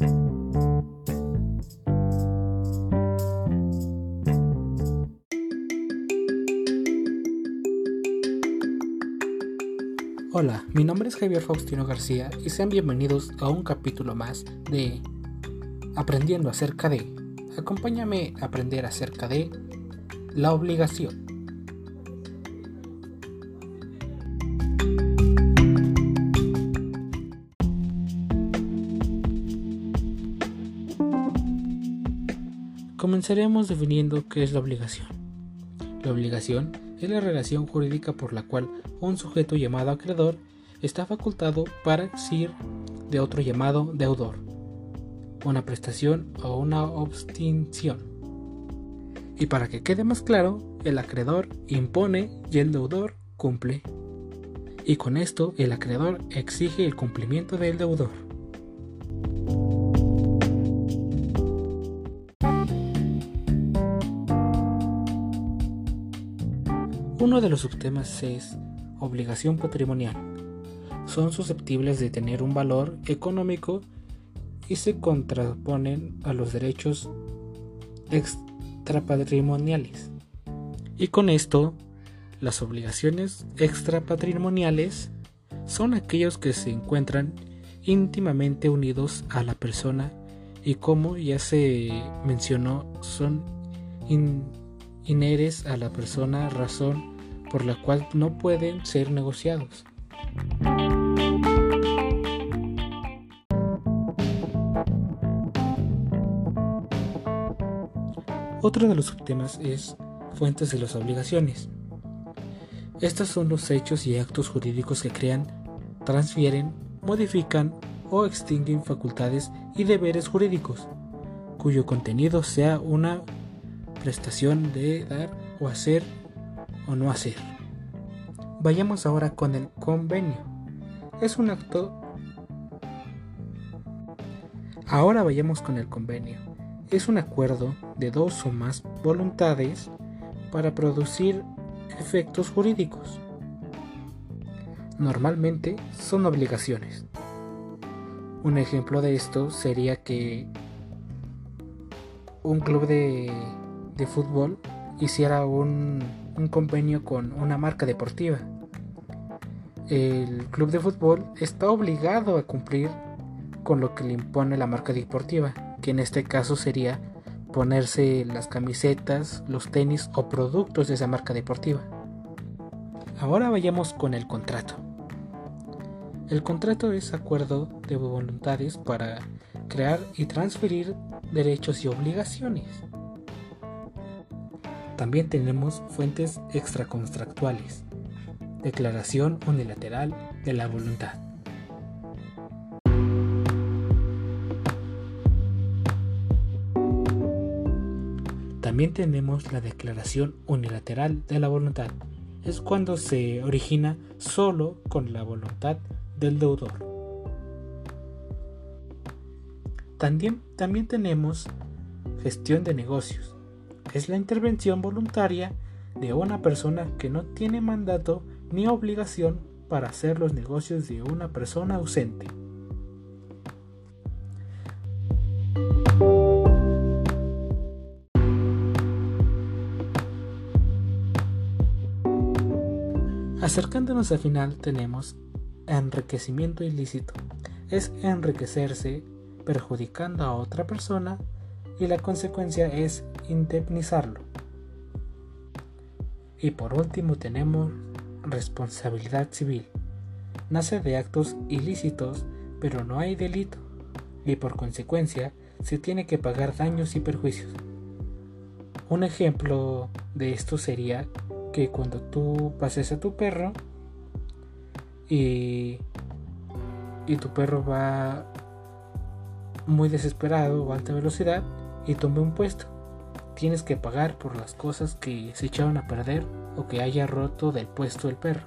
Hola, mi nombre es Javier Faustino García y sean bienvenidos a un capítulo más de Aprendiendo acerca de. Acompáñame a aprender acerca de la obligación. Comenzaremos definiendo qué es la obligación. La obligación es la relación jurídica por la cual un sujeto llamado acreedor está facultado para exigir de otro llamado deudor una prestación o una obstinción. Y para que quede más claro, el acreedor impone y el deudor cumple. Y con esto el acreedor exige el cumplimiento del deudor. Uno de los subtemas es obligación patrimonial. Son susceptibles de tener un valor económico y se contraponen a los derechos extrapatrimoniales. Y con esto, las obligaciones extrapatrimoniales son aquellos que se encuentran íntimamente unidos a la persona y como ya se mencionó son ineres a la persona razón por la cual no pueden ser negociados. Otro de los subtemas es fuentes de las obligaciones. Estos son los hechos y actos jurídicos que crean, transfieren, modifican o extinguen facultades y deberes jurídicos, cuyo contenido sea una prestación de dar o hacer o no hacer. Vayamos ahora con el convenio. Es un acto... Ahora vayamos con el convenio. Es un acuerdo de dos o más voluntades para producir efectos jurídicos. Normalmente son obligaciones. Un ejemplo de esto sería que un club de, de fútbol hiciera un, un convenio con una marca deportiva. El club de fútbol está obligado a cumplir con lo que le impone la marca deportiva, que en este caso sería ponerse las camisetas, los tenis o productos de esa marca deportiva. Ahora vayamos con el contrato. El contrato es acuerdo de voluntades para crear y transferir derechos y obligaciones. También tenemos fuentes extracontractuales. Declaración unilateral de la voluntad. También tenemos la declaración unilateral de la voluntad. Es cuando se origina solo con la voluntad del deudor. También, también tenemos gestión de negocios es la intervención voluntaria de una persona que no tiene mandato ni obligación para hacer los negocios de una persona ausente. Acercándonos al final tenemos enriquecimiento ilícito. Es enriquecerse perjudicando a otra persona y la consecuencia es indemnizarlo. Y por último tenemos responsabilidad civil. Nace de actos ilícitos, pero no hay delito, y por consecuencia se tiene que pagar daños y perjuicios. Un ejemplo de esto sería que cuando tú pases a tu perro y, y tu perro va muy desesperado o a alta velocidad, y tomé un puesto. Tienes que pagar por las cosas que se echaron a perder o que haya roto del puesto del perro.